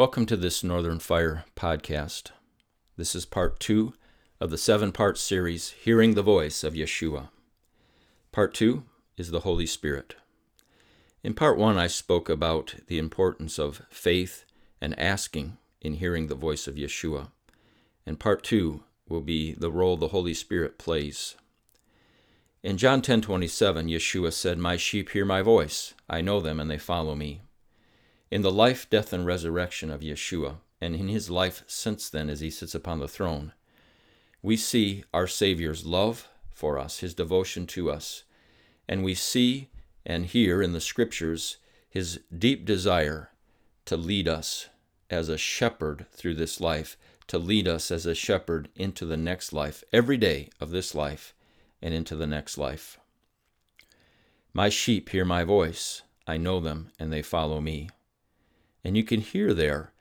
Welcome to this Northern Fire podcast. This is part two of the seven part series, Hearing the Voice of Yeshua. Part two is the Holy Spirit. In part one, I spoke about the importance of faith and asking in hearing the voice of Yeshua. And part two will be the role the Holy Spirit plays. In John 10:27, Yeshua said, "My sheep hear my voice. I know them and they follow me." In the life, death, and resurrection of Yeshua, and in his life since then as he sits upon the throne, we see our Savior's love for us, his devotion to us, and we see and hear in the Scriptures his deep desire to lead us as a shepherd through this life, to lead us as a shepherd into the next life, every day of this life, and into the next life. My sheep hear my voice. I know them, and they follow me. And you can hear there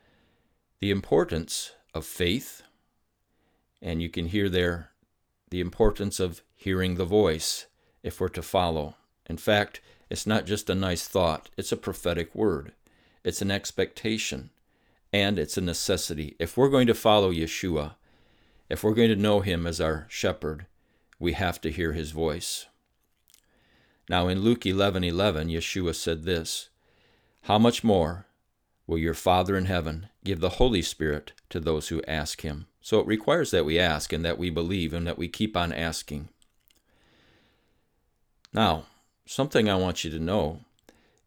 the importance of faith, and you can hear there the importance of hearing the voice if we're to follow. In fact, it's not just a nice thought, it's a prophetic word, it's an expectation, and it's a necessity. If we're going to follow Yeshua, if we're going to know him as our shepherd, we have to hear his voice. Now in Luke 11:11, Yeshua said this, "How much more will your Father in heaven give the Holy Spirit to those who ask him. So it requires that we ask and that we believe and that we keep on asking. Now, something I want you to know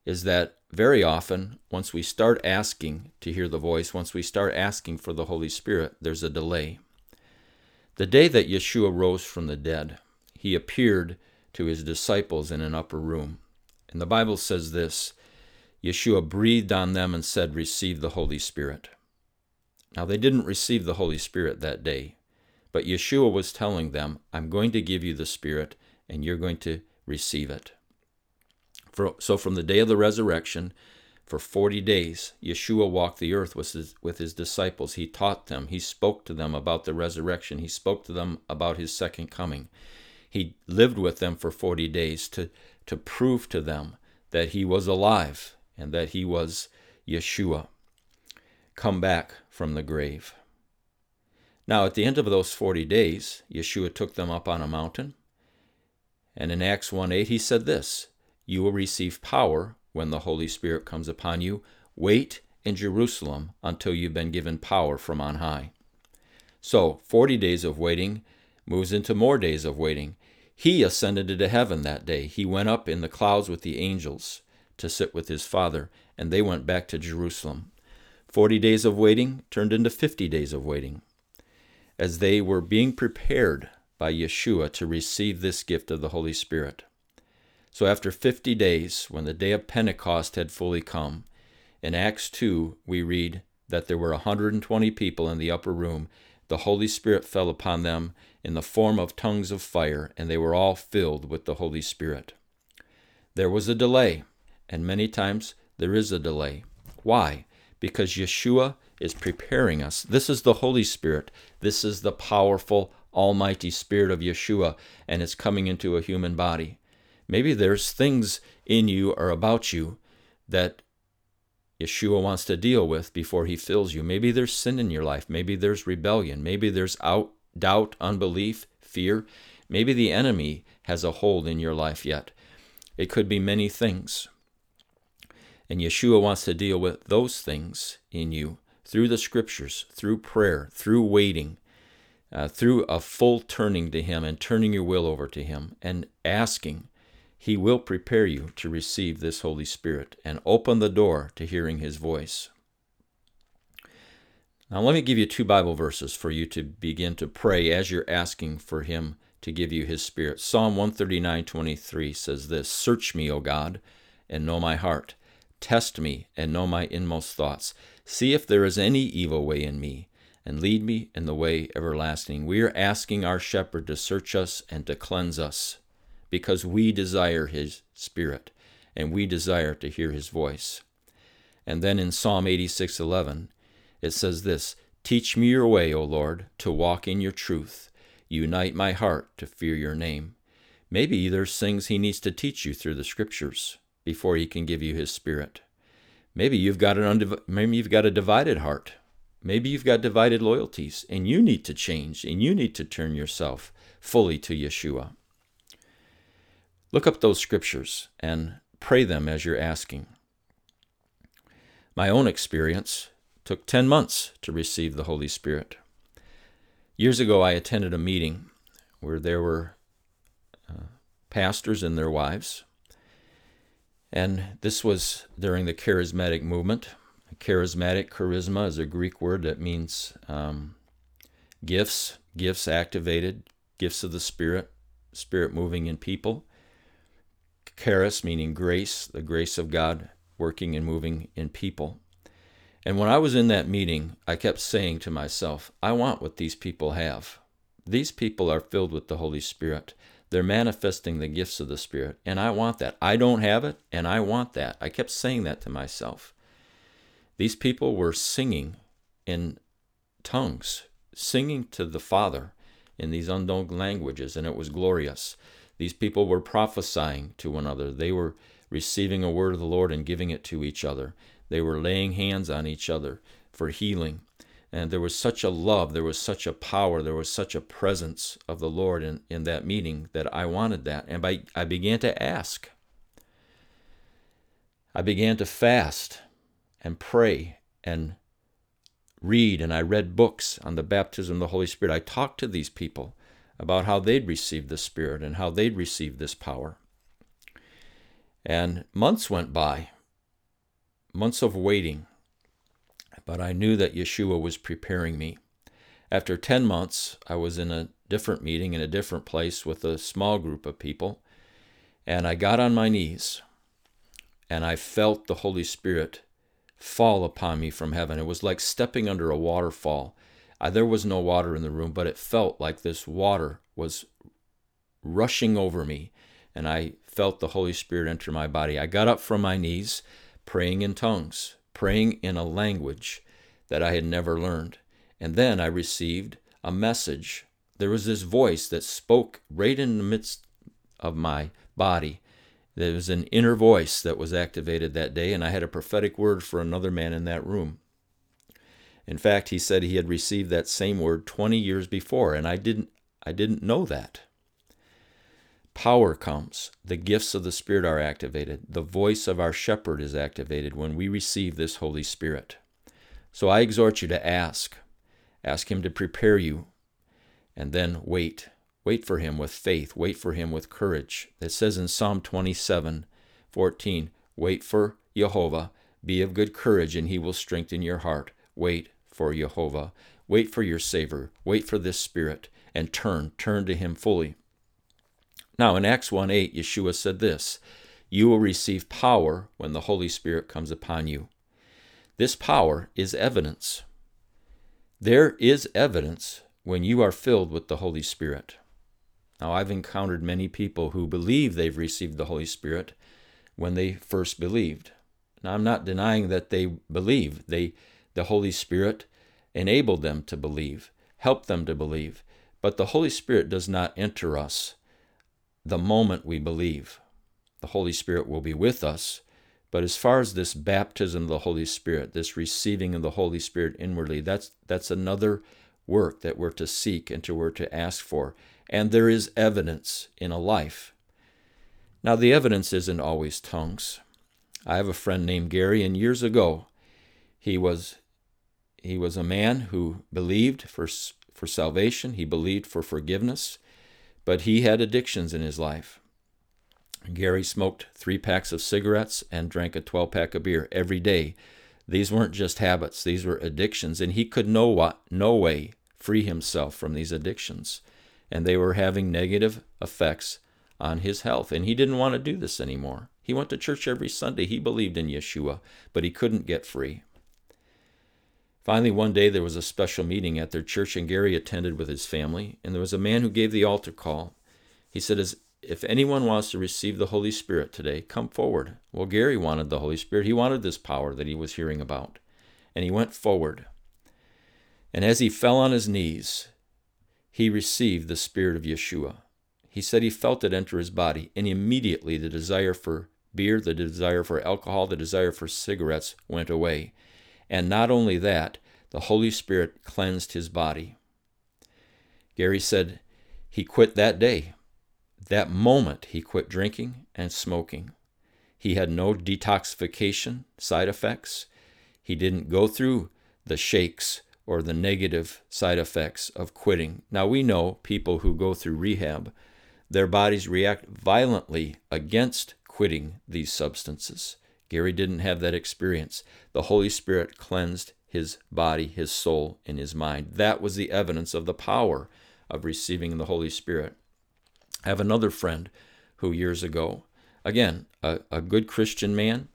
is that very often, once we start asking to hear the voice, once we start asking for the Holy Spirit, there's a delay. The day that Yeshua rose from the dead, he appeared to his disciples in an upper room. And the Bible says this Yeshua breathed on them and said, Receive the Holy Spirit. Now, they didn't receive the Holy Spirit that day, but Yeshua was telling them, I'm going to give you the Spirit, and you're going to receive it. For, so, from the day of the resurrection, for 40 days, Yeshua walked the earth with his, with his disciples. He taught them, he spoke to them about the resurrection, he spoke to them about his second coming. He lived with them for 40 days to, to prove to them that he was alive and that he was Yeshua, come back from the grave. Now, at the end of those 40 days, Yeshua took them up on a mountain. And in Acts 1 8, he said this You will receive power when the Holy Spirit comes upon you. Wait in Jerusalem until you've been given power from on high. So, 40 days of waiting moves into more days of waiting. He ascended into heaven that day. He went up in the clouds with the angels to sit with his father, and they went back to Jerusalem. Forty days of waiting turned into fifty days of waiting. As they were being prepared by Yeshua to receive this gift of the Holy Spirit. So after 50 days, when the day of Pentecost had fully come, in Acts 2 we read that there were 120 people in the upper room. The Holy Spirit fell upon them in the form of tongues of fire, and they were all filled with the Holy Spirit. There was a delay and many times there is a delay. Why? Because Yeshua is preparing us. This is the Holy Spirit. This is the powerful, almighty Spirit of Yeshua, and it's coming into a human body. Maybe there's things in you or about you that Yeshua wants to deal with before he fills you. Maybe there's sin in your life. Maybe there's rebellion. Maybe there's out, doubt, unbelief, fear. Maybe the enemy has a hold in your life yet. It could be many things. And Yeshua wants to deal with those things in you through the scriptures, through prayer, through waiting, uh, through a full turning to Him and turning your will over to Him and asking. He will prepare you to receive this Holy Spirit and open the door to hearing His voice. Now, let me give you two Bible verses for you to begin to pray as you're asking for Him to give you His Spirit. Psalm 139 23 says this Search me, O God, and know my heart Test me and know my inmost thoughts. See if there is any evil way in me, and lead me in the way everlasting. We are asking our shepherd to search us and to cleanse us because we desire his spirit and we desire to hear his voice. And then in Psalm 86:11 it says this, "Teach me your way, O Lord, to walk in your truth. Unite my heart to fear your name." Maybe there's things he needs to teach you through the scriptures before he can give you his spirit. Maybe you've got an undiv- maybe you've got a divided heart. Maybe you've got divided loyalties and you need to change and you need to turn yourself fully to Yeshua. Look up those scriptures and pray them as you're asking. My own experience took 10 months to receive the Holy Spirit. Years ago, I attended a meeting where there were uh, pastors and their wives. And this was during the charismatic movement. Charismatic, charisma is a Greek word that means um, gifts, gifts activated, gifts of the Spirit, Spirit moving in people. Charis meaning grace, the grace of God working and moving in people. And when I was in that meeting, I kept saying to myself, I want what these people have. These people are filled with the Holy Spirit. They're manifesting the gifts of the Spirit, and I want that. I don't have it, and I want that. I kept saying that to myself. These people were singing in tongues, singing to the Father in these unknown languages, and it was glorious. These people were prophesying to one another. They were receiving a word of the Lord and giving it to each other. They were laying hands on each other for healing. And there was such a love, there was such a power, there was such a presence of the Lord in, in that meeting that I wanted that. And I, I began to ask. I began to fast and pray and read, and I read books on the baptism of the Holy Spirit. I talked to these people about how they'd received the Spirit and how they'd received this power. And months went by, months of waiting, but I knew that Yeshua was preparing me. After 10 months, I was in a different meeting in a different place with a small group of people, and I got on my knees and I felt the Holy Spirit fall upon me from heaven. It was like stepping under a waterfall. There was no water in the room, but it felt like this water was rushing over me, and I felt the Holy Spirit enter my body. I got up from my knees praying in tongues, praying in a language that I had never learned. And then I received a message. There was this voice that spoke right in the midst of my body. There was an inner voice that was activated that day, and I had a prophetic word for another man in that room. In fact, he said he had received that same word 20 years before, and I didn't I didn't know that. Power comes. The gifts of the Spirit are activated. The voice of our shepherd is activated when we receive this Holy Spirit. So I exhort you to ask. Ask Him to prepare you. And then wait. Wait for Him with faith. Wait for Him with courage. It says in Psalm 27 14, Wait for Jehovah. Be of good courage, and He will strengthen your heart. Wait for Jehovah. Wait for your Savior. Wait for this Spirit. And turn. Turn to Him fully. Now, in Acts 1 8, Yeshua said this You will receive power when the Holy Spirit comes upon you. This power is evidence. There is evidence when you are filled with the Holy Spirit. Now, I've encountered many people who believe they've received the Holy Spirit when they first believed. Now, I'm not denying that they believe. They, the Holy Spirit enabled them to believe, helped them to believe. But the Holy Spirit does not enter us the moment we believe. The Holy Spirit will be with us. But as far as this baptism of the Holy Spirit, this receiving of the Holy Spirit inwardly, that's that's another work that we're to seek and to we're to ask for. And there is evidence in a life. Now the evidence isn't always tongues. I have a friend named Gary, and years ago, he was he was a man who believed for for salvation. He believed for forgiveness. But he had addictions in his life. Gary smoked three packs of cigarettes and drank a 12 pack of beer every day. These weren't just habits, these were addictions, and he could no, no way free himself from these addictions. And they were having negative effects on his health. And he didn't want to do this anymore. He went to church every Sunday. He believed in Yeshua, but he couldn't get free. Finally, one day there was a special meeting at their church, and Gary attended with his family. And there was a man who gave the altar call. He said, If anyone wants to receive the Holy Spirit today, come forward. Well, Gary wanted the Holy Spirit. He wanted this power that he was hearing about. And he went forward. And as he fell on his knees, he received the Spirit of Yeshua. He said he felt it enter his body, and immediately the desire for beer, the desire for alcohol, the desire for cigarettes went away. And not only that, the Holy Spirit cleansed his body. Gary said he quit that day. That moment, he quit drinking and smoking. He had no detoxification side effects. He didn't go through the shakes or the negative side effects of quitting. Now, we know people who go through rehab, their bodies react violently against quitting these substances. Gary didn't have that experience. The Holy Spirit cleansed his body, his soul, and his mind. That was the evidence of the power of receiving the Holy Spirit. I have another friend who years ago, again, a, a good Christian man,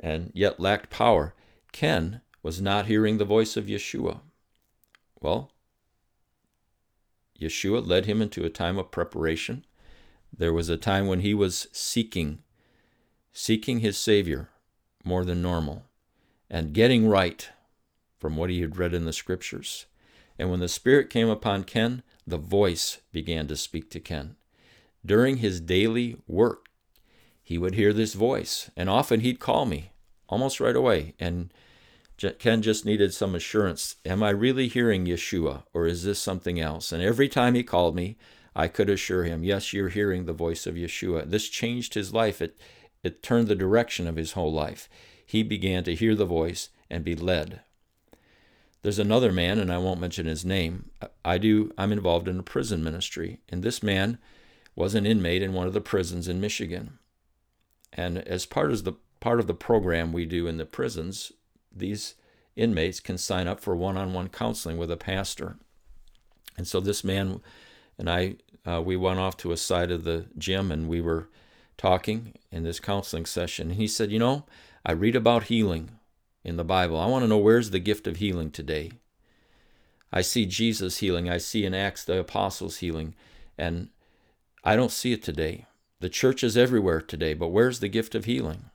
and yet lacked power. Ken was not hearing the voice of Yeshua. Well, Yeshua led him into a time of preparation. There was a time when he was seeking, seeking his Savior more than normal, and getting right from what he had read in the scriptures. And when the Spirit came upon Ken, the voice began to speak to Ken. During his daily work, he would hear this voice, and often he'd call me almost right away. And Ken just needed some assurance. Am I really hearing Yeshua, or is this something else? And every time he called me, I could assure him, Yes, you're hearing the voice of Yeshua. This changed his life. It, it turned the direction of his whole life. He began to hear the voice and be led. There's another man, and I won't mention his name. I do. I'm involved in a prison ministry, and this man was an inmate in one of the prisons in Michigan. And as part of the part of the program we do in the prisons, these inmates can sign up for one-on-one counseling with a pastor. And so this man and I, uh, we went off to a side of the gym and we were talking in this counseling session. He said, "You know, I read about healing in the Bible. I want to know where's the gift of healing today. I see Jesus healing. I see in Acts the apostles healing, and I don't see it today. The church is everywhere today, but where's the gift of healing?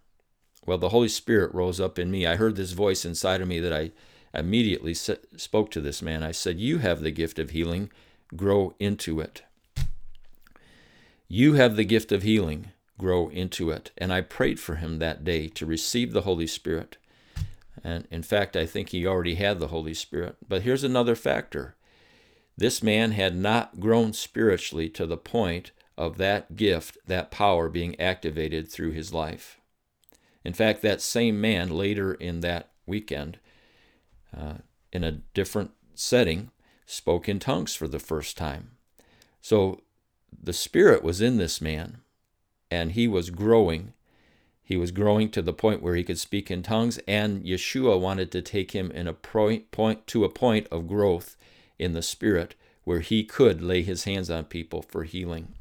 Well, the Holy Spirit rose up in me. I heard this voice inside of me that I immediately spoke to this man. I said, You have the gift of healing, grow into it. You have the gift of healing, grow into it. And I prayed for him that day to receive the Holy Spirit. And in fact, I think he already had the Holy Spirit. But here's another factor this man had not grown spiritually to the point of that gift, that power being activated through his life. In fact, that same man later in that weekend, uh, in a different setting, spoke in tongues for the first time. So the Spirit was in this man, and he was growing. He was growing to the point where he could speak in tongues, and Yeshua wanted to take him in a point, point to a point of growth in the Spirit where he could lay his hands on people for healing.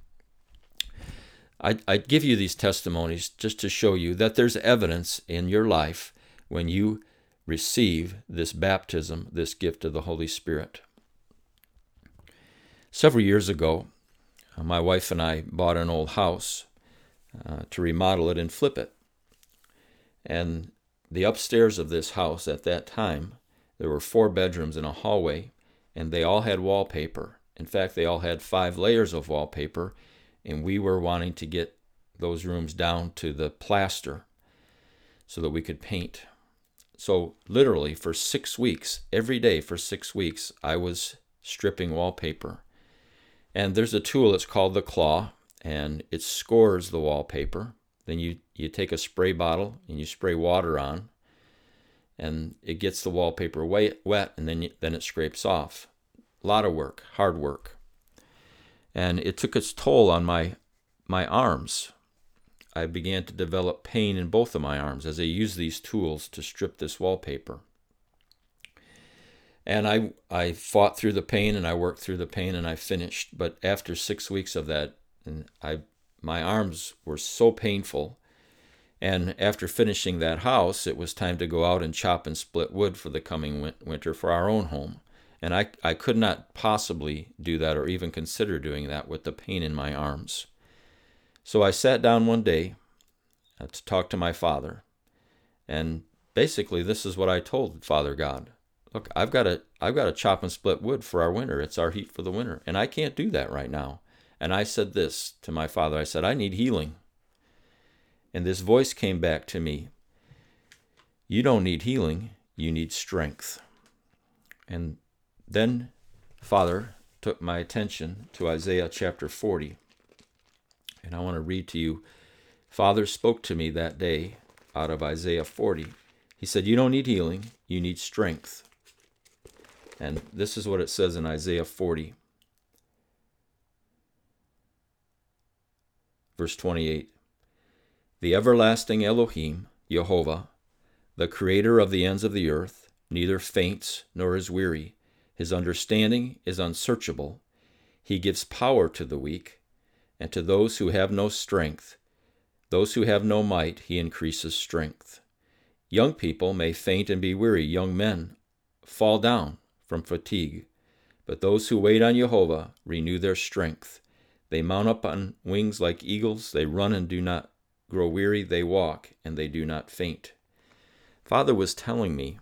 I, I give you these testimonies just to show you that there's evidence in your life when you receive this baptism, this gift of the Holy Spirit. Several years ago, uh, my wife and I bought an old house uh, to remodel it and flip it. And the upstairs of this house at that time, there were four bedrooms and a hallway, and they all had wallpaper. In fact, they all had five layers of wallpaper and we were wanting to get those rooms down to the plaster so that we could paint. So, literally, for six weeks, every day for six weeks, I was stripping wallpaper. And there's a tool, it's called the claw, and it scores the wallpaper. Then you, you take a spray bottle and you spray water on, and it gets the wallpaper wet, and then, you, then it scrapes off. A lot of work, hard work and it took its toll on my my arms. I began to develop pain in both of my arms as I used these tools to strip this wallpaper. And I I fought through the pain and I worked through the pain and I finished. But after six weeks of that, and I my arms were so painful. And after finishing that house, it was time to go out and chop and split wood for the coming winter for our own home. And I, I could not possibly do that or even consider doing that with the pain in my arms. So I sat down one day uh, to talk to my father. And basically, this is what I told Father God Look, I've got I've got to chop and split wood for our winter. It's our heat for the winter. And I can't do that right now. And I said this to my father I said, I need healing. And this voice came back to me You don't need healing, you need strength. And then Father took my attention to Isaiah chapter 40. And I want to read to you Father spoke to me that day out of Isaiah 40. He said, You don't need healing, you need strength. And this is what it says in Isaiah 40, verse 28. The everlasting Elohim, Jehovah, the creator of the ends of the earth, neither faints nor is weary. His understanding is unsearchable. He gives power to the weak, and to those who have no strength, those who have no might, he increases strength. Young people may faint and be weary, young men fall down from fatigue. But those who wait on Jehovah renew their strength. They mount up on wings like eagles, they run and do not grow weary, they walk and they do not faint. Father was telling me,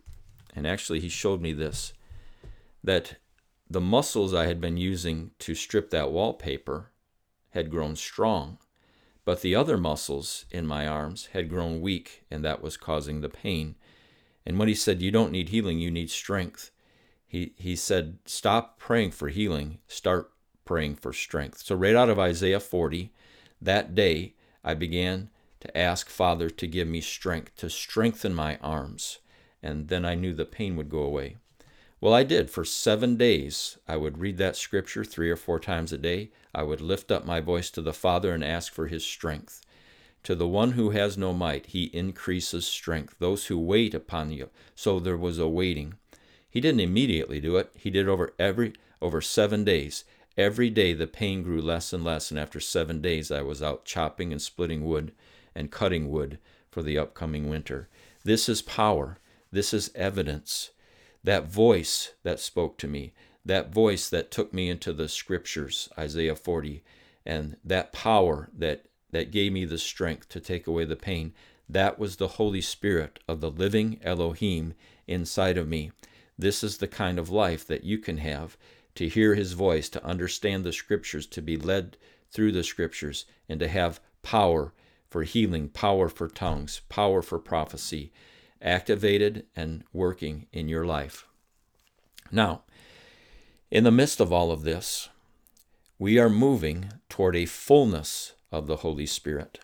and actually he showed me this, that the muscles I had been using to strip that wallpaper had grown strong, but the other muscles in my arms had grown weak, and that was causing the pain. And when he said, You don't need healing, you need strength, he, he said, Stop praying for healing, start praying for strength. So, right out of Isaiah 40, that day, I began to ask Father to give me strength, to strengthen my arms. And then I knew the pain would go away. Well, I did. For seven days, I would read that scripture three or four times a day. I would lift up my voice to the Father and ask for his strength. To the one who has no might, he increases strength. Those who wait upon you. So there was a waiting. He didn't immediately do it. He did over every over seven days. Every day the pain grew less and less, and after seven days I was out chopping and splitting wood and cutting wood for the upcoming winter. This is power. This is evidence that voice that spoke to me, that voice that took me into the scriptures, Isaiah 40, and that power that, that gave me the strength to take away the pain, that was the Holy Spirit of the living Elohim inside of me. This is the kind of life that you can have to hear his voice, to understand the scriptures, to be led through the scriptures, and to have power for healing, power for tongues, power for prophecy, activated and working in your life. Now, in the midst of all of this, we are moving toward a fullness of the Holy Spirit.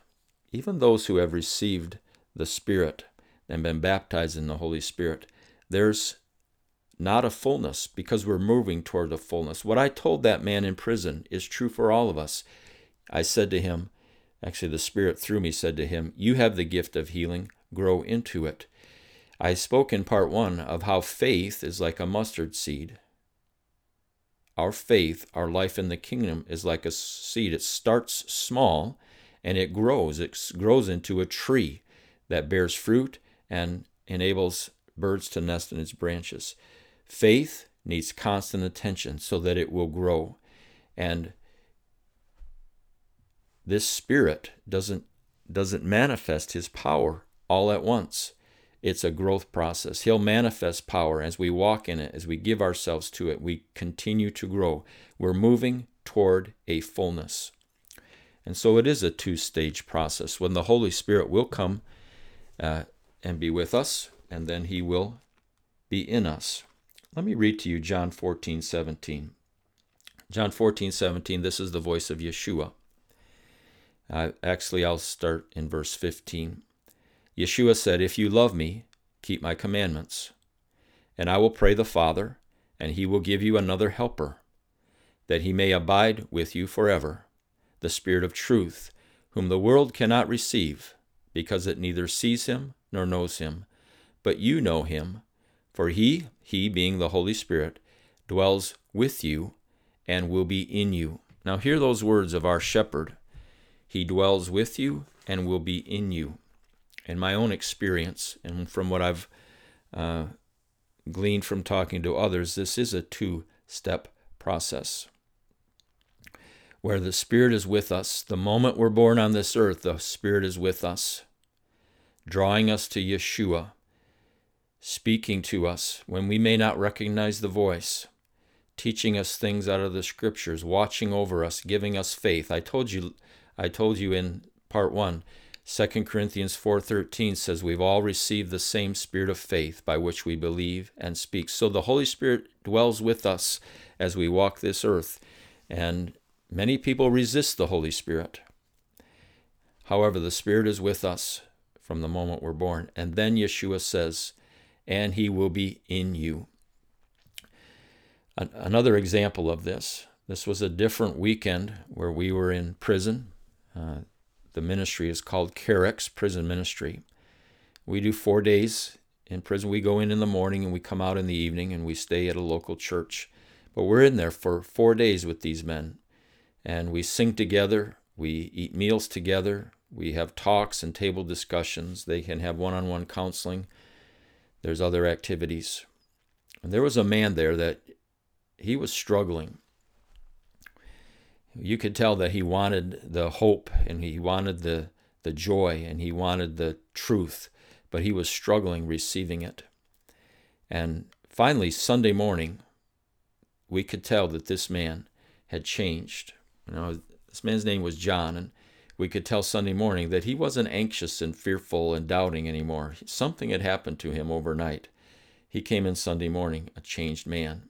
Even those who have received the Spirit and been baptized in the Holy Spirit, there's not a fullness because we're moving toward a fullness. What I told that man in prison is true for all of us. I said to him, actually, the Spirit through me said to him, You have the gift of healing, grow into it. I spoke in part one of how faith is like a mustard seed. Our faith, our life in the kingdom, is like a seed. It starts small and it grows. It grows into a tree that bears fruit and enables birds to nest in its branches. Faith needs constant attention so that it will grow. And this spirit doesn't doesn't manifest his power all at once. It's a growth process. He'll manifest power as we walk in it, as we give ourselves to it. We continue to grow. We're moving toward a fullness. And so it is a two stage process when the Holy Spirit will come uh, and be with us, and then He will be in us. Let me read to you John 14, 17. John 14, 17, this is the voice of Yeshua. Uh, actually, I'll start in verse 15. Yeshua said, If you love me, keep my commandments. And I will pray the Father, and he will give you another helper, that he may abide with you forever, the Spirit of truth, whom the world cannot receive, because it neither sees him nor knows him. But you know him, for he, he being the Holy Spirit, dwells with you and will be in you. Now, hear those words of our shepherd. He dwells with you and will be in you. In my own experience, and from what I've uh, gleaned from talking to others, this is a two step process where the Spirit is with us. The moment we're born on this earth, the Spirit is with us, drawing us to Yeshua speaking to us when we may not recognize the voice, teaching us things out of the scriptures, watching over us, giving us faith. I told you I told you in part 1, 2 Corinthians 4:13 says we've all received the same spirit of faith by which we believe and speak. So the Holy Spirit dwells with us as we walk this earth, and many people resist the Holy Spirit. However, the Spirit is with us from the moment we're born. And then Yeshua says, and he will be in you. Another example of this this was a different weekend where we were in prison. Uh, the ministry is called Kairos Prison Ministry. We do four days in prison. We go in in the morning and we come out in the evening and we stay at a local church. But we're in there for four days with these men. And we sing together, we eat meals together, we have talks and table discussions. They can have one on one counseling. There's other activities. And there was a man there that he was struggling. You could tell that he wanted the hope and he wanted the, the joy and he wanted the truth, but he was struggling receiving it. And finally, Sunday morning, we could tell that this man had changed. You know, this man's name was John, and we could tell Sunday morning that he wasn't anxious and fearful and doubting anymore. Something had happened to him overnight. He came in Sunday morning, a changed man.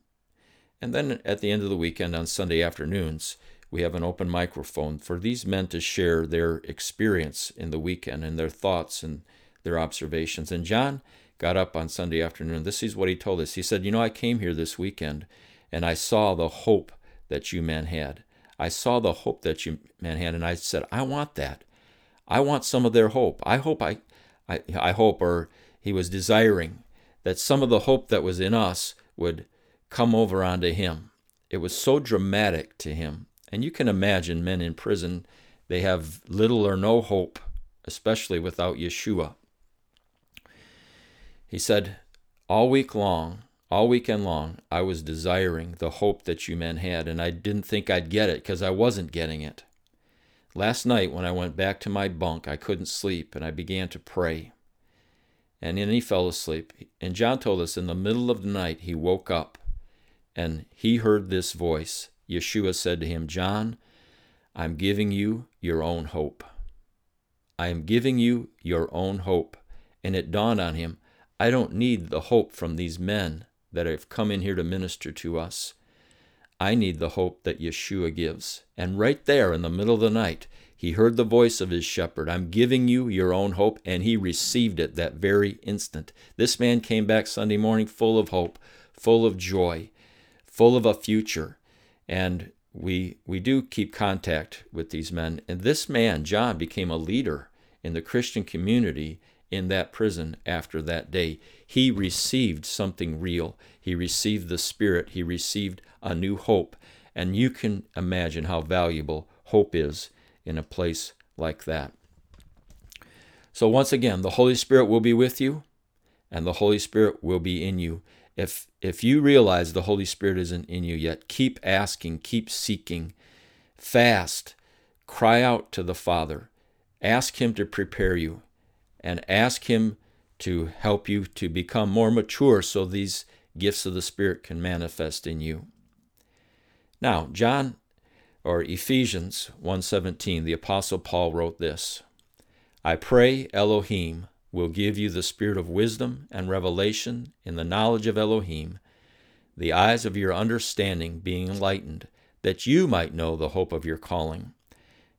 And then at the end of the weekend on Sunday afternoons, we have an open microphone for these men to share their experience in the weekend and their thoughts and their observations. And John got up on Sunday afternoon. This is what he told us. He said, You know, I came here this weekend and I saw the hope that you men had. I saw the hope that you men had, and I said, I want that. I want some of their hope. I hope I, I, I hope, or he was desiring that some of the hope that was in us would come over onto him. It was so dramatic to him. And you can imagine men in prison, they have little or no hope, especially without Yeshua. He said, All week long, all weekend long, I was desiring the hope that you men had, and I didn't think I'd get it because I wasn't getting it. Last night, when I went back to my bunk, I couldn't sleep, and I began to pray. And then he fell asleep. And John told us in the middle of the night, he woke up and he heard this voice. Yeshua said to him, John, I'm giving you your own hope. I am giving you your own hope. And it dawned on him, I don't need the hope from these men that have come in here to minister to us. I need the hope that Yeshua gives. And right there in the middle of the night, he heard the voice of his shepherd. I'm giving you your own hope. And he received it that very instant. This man came back Sunday morning full of hope, full of joy, full of a future. And we, we do keep contact with these men. And this man, John, became a leader in the Christian community in that prison after that day. He received something real. He received the Spirit. He received a new hope. And you can imagine how valuable hope is in a place like that. So, once again, the Holy Spirit will be with you, and the Holy Spirit will be in you. If, if you realize the Holy Spirit isn't in you yet, keep asking, keep seeking, fast, cry out to the Father, ask Him to prepare you and ask Him to help you to become more mature so these gifts of the Spirit can manifest in you. Now, John or Ephesians 1:17, the apostle Paul wrote this. I pray Elohim will give you the spirit of wisdom and revelation in the knowledge of Elohim, the eyes of your understanding being enlightened, that you might know the hope of your calling,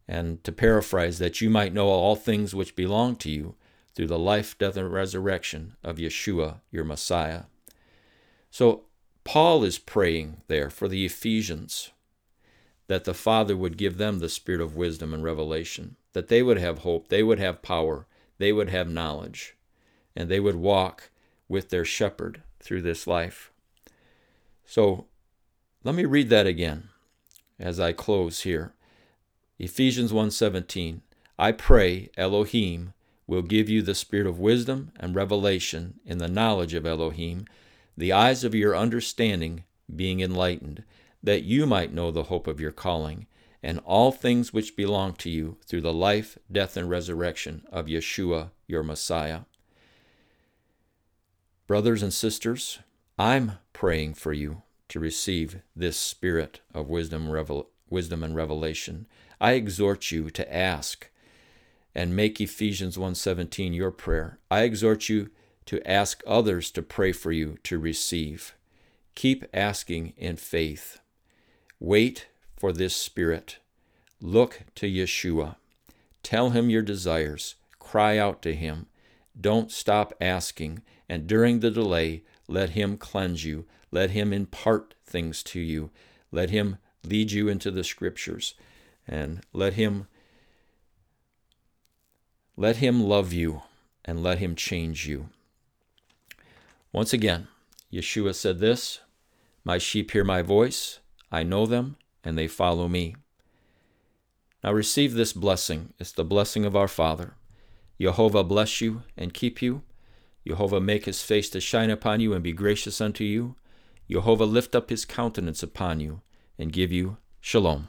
and to paraphrase, that you might know all things which belong to you through the life, death, and resurrection of Yeshua, your Messiah. So, Paul is praying there for the Ephesians that the Father would give them the spirit of wisdom and revelation, that they would have hope, they would have power, they would have knowledge, and they would walk with their shepherd through this life. So, let me read that again as I close here. Ephesians 1:17 I pray Elohim will give you the spirit of wisdom and revelation in the knowledge of Elohim, the eyes of your understanding being enlightened, that you might know the hope of your calling, and all things which belong to you through the life, death, and resurrection of Yeshua, your Messiah. Brothers and sisters, I'm praying for you to receive this spirit of wisdom, revel- wisdom and revelation. I exhort you to ask and make Ephesians 1:17 your prayer. I exhort you to ask others to pray for you to receive. Keep asking in faith. Wait for this Spirit. Look to Yeshua. Tell him your desires. Cry out to him. Don't stop asking. And during the delay, let him cleanse you. Let him impart things to you. Let him lead you into the scriptures. And let him let him love you and let him change you. Once again, Yeshua said this My sheep hear my voice, I know them, and they follow me. Now receive this blessing. It's the blessing of our Father. Jehovah bless you and keep you. Jehovah make his face to shine upon you and be gracious unto you. Jehovah lift up his countenance upon you and give you shalom.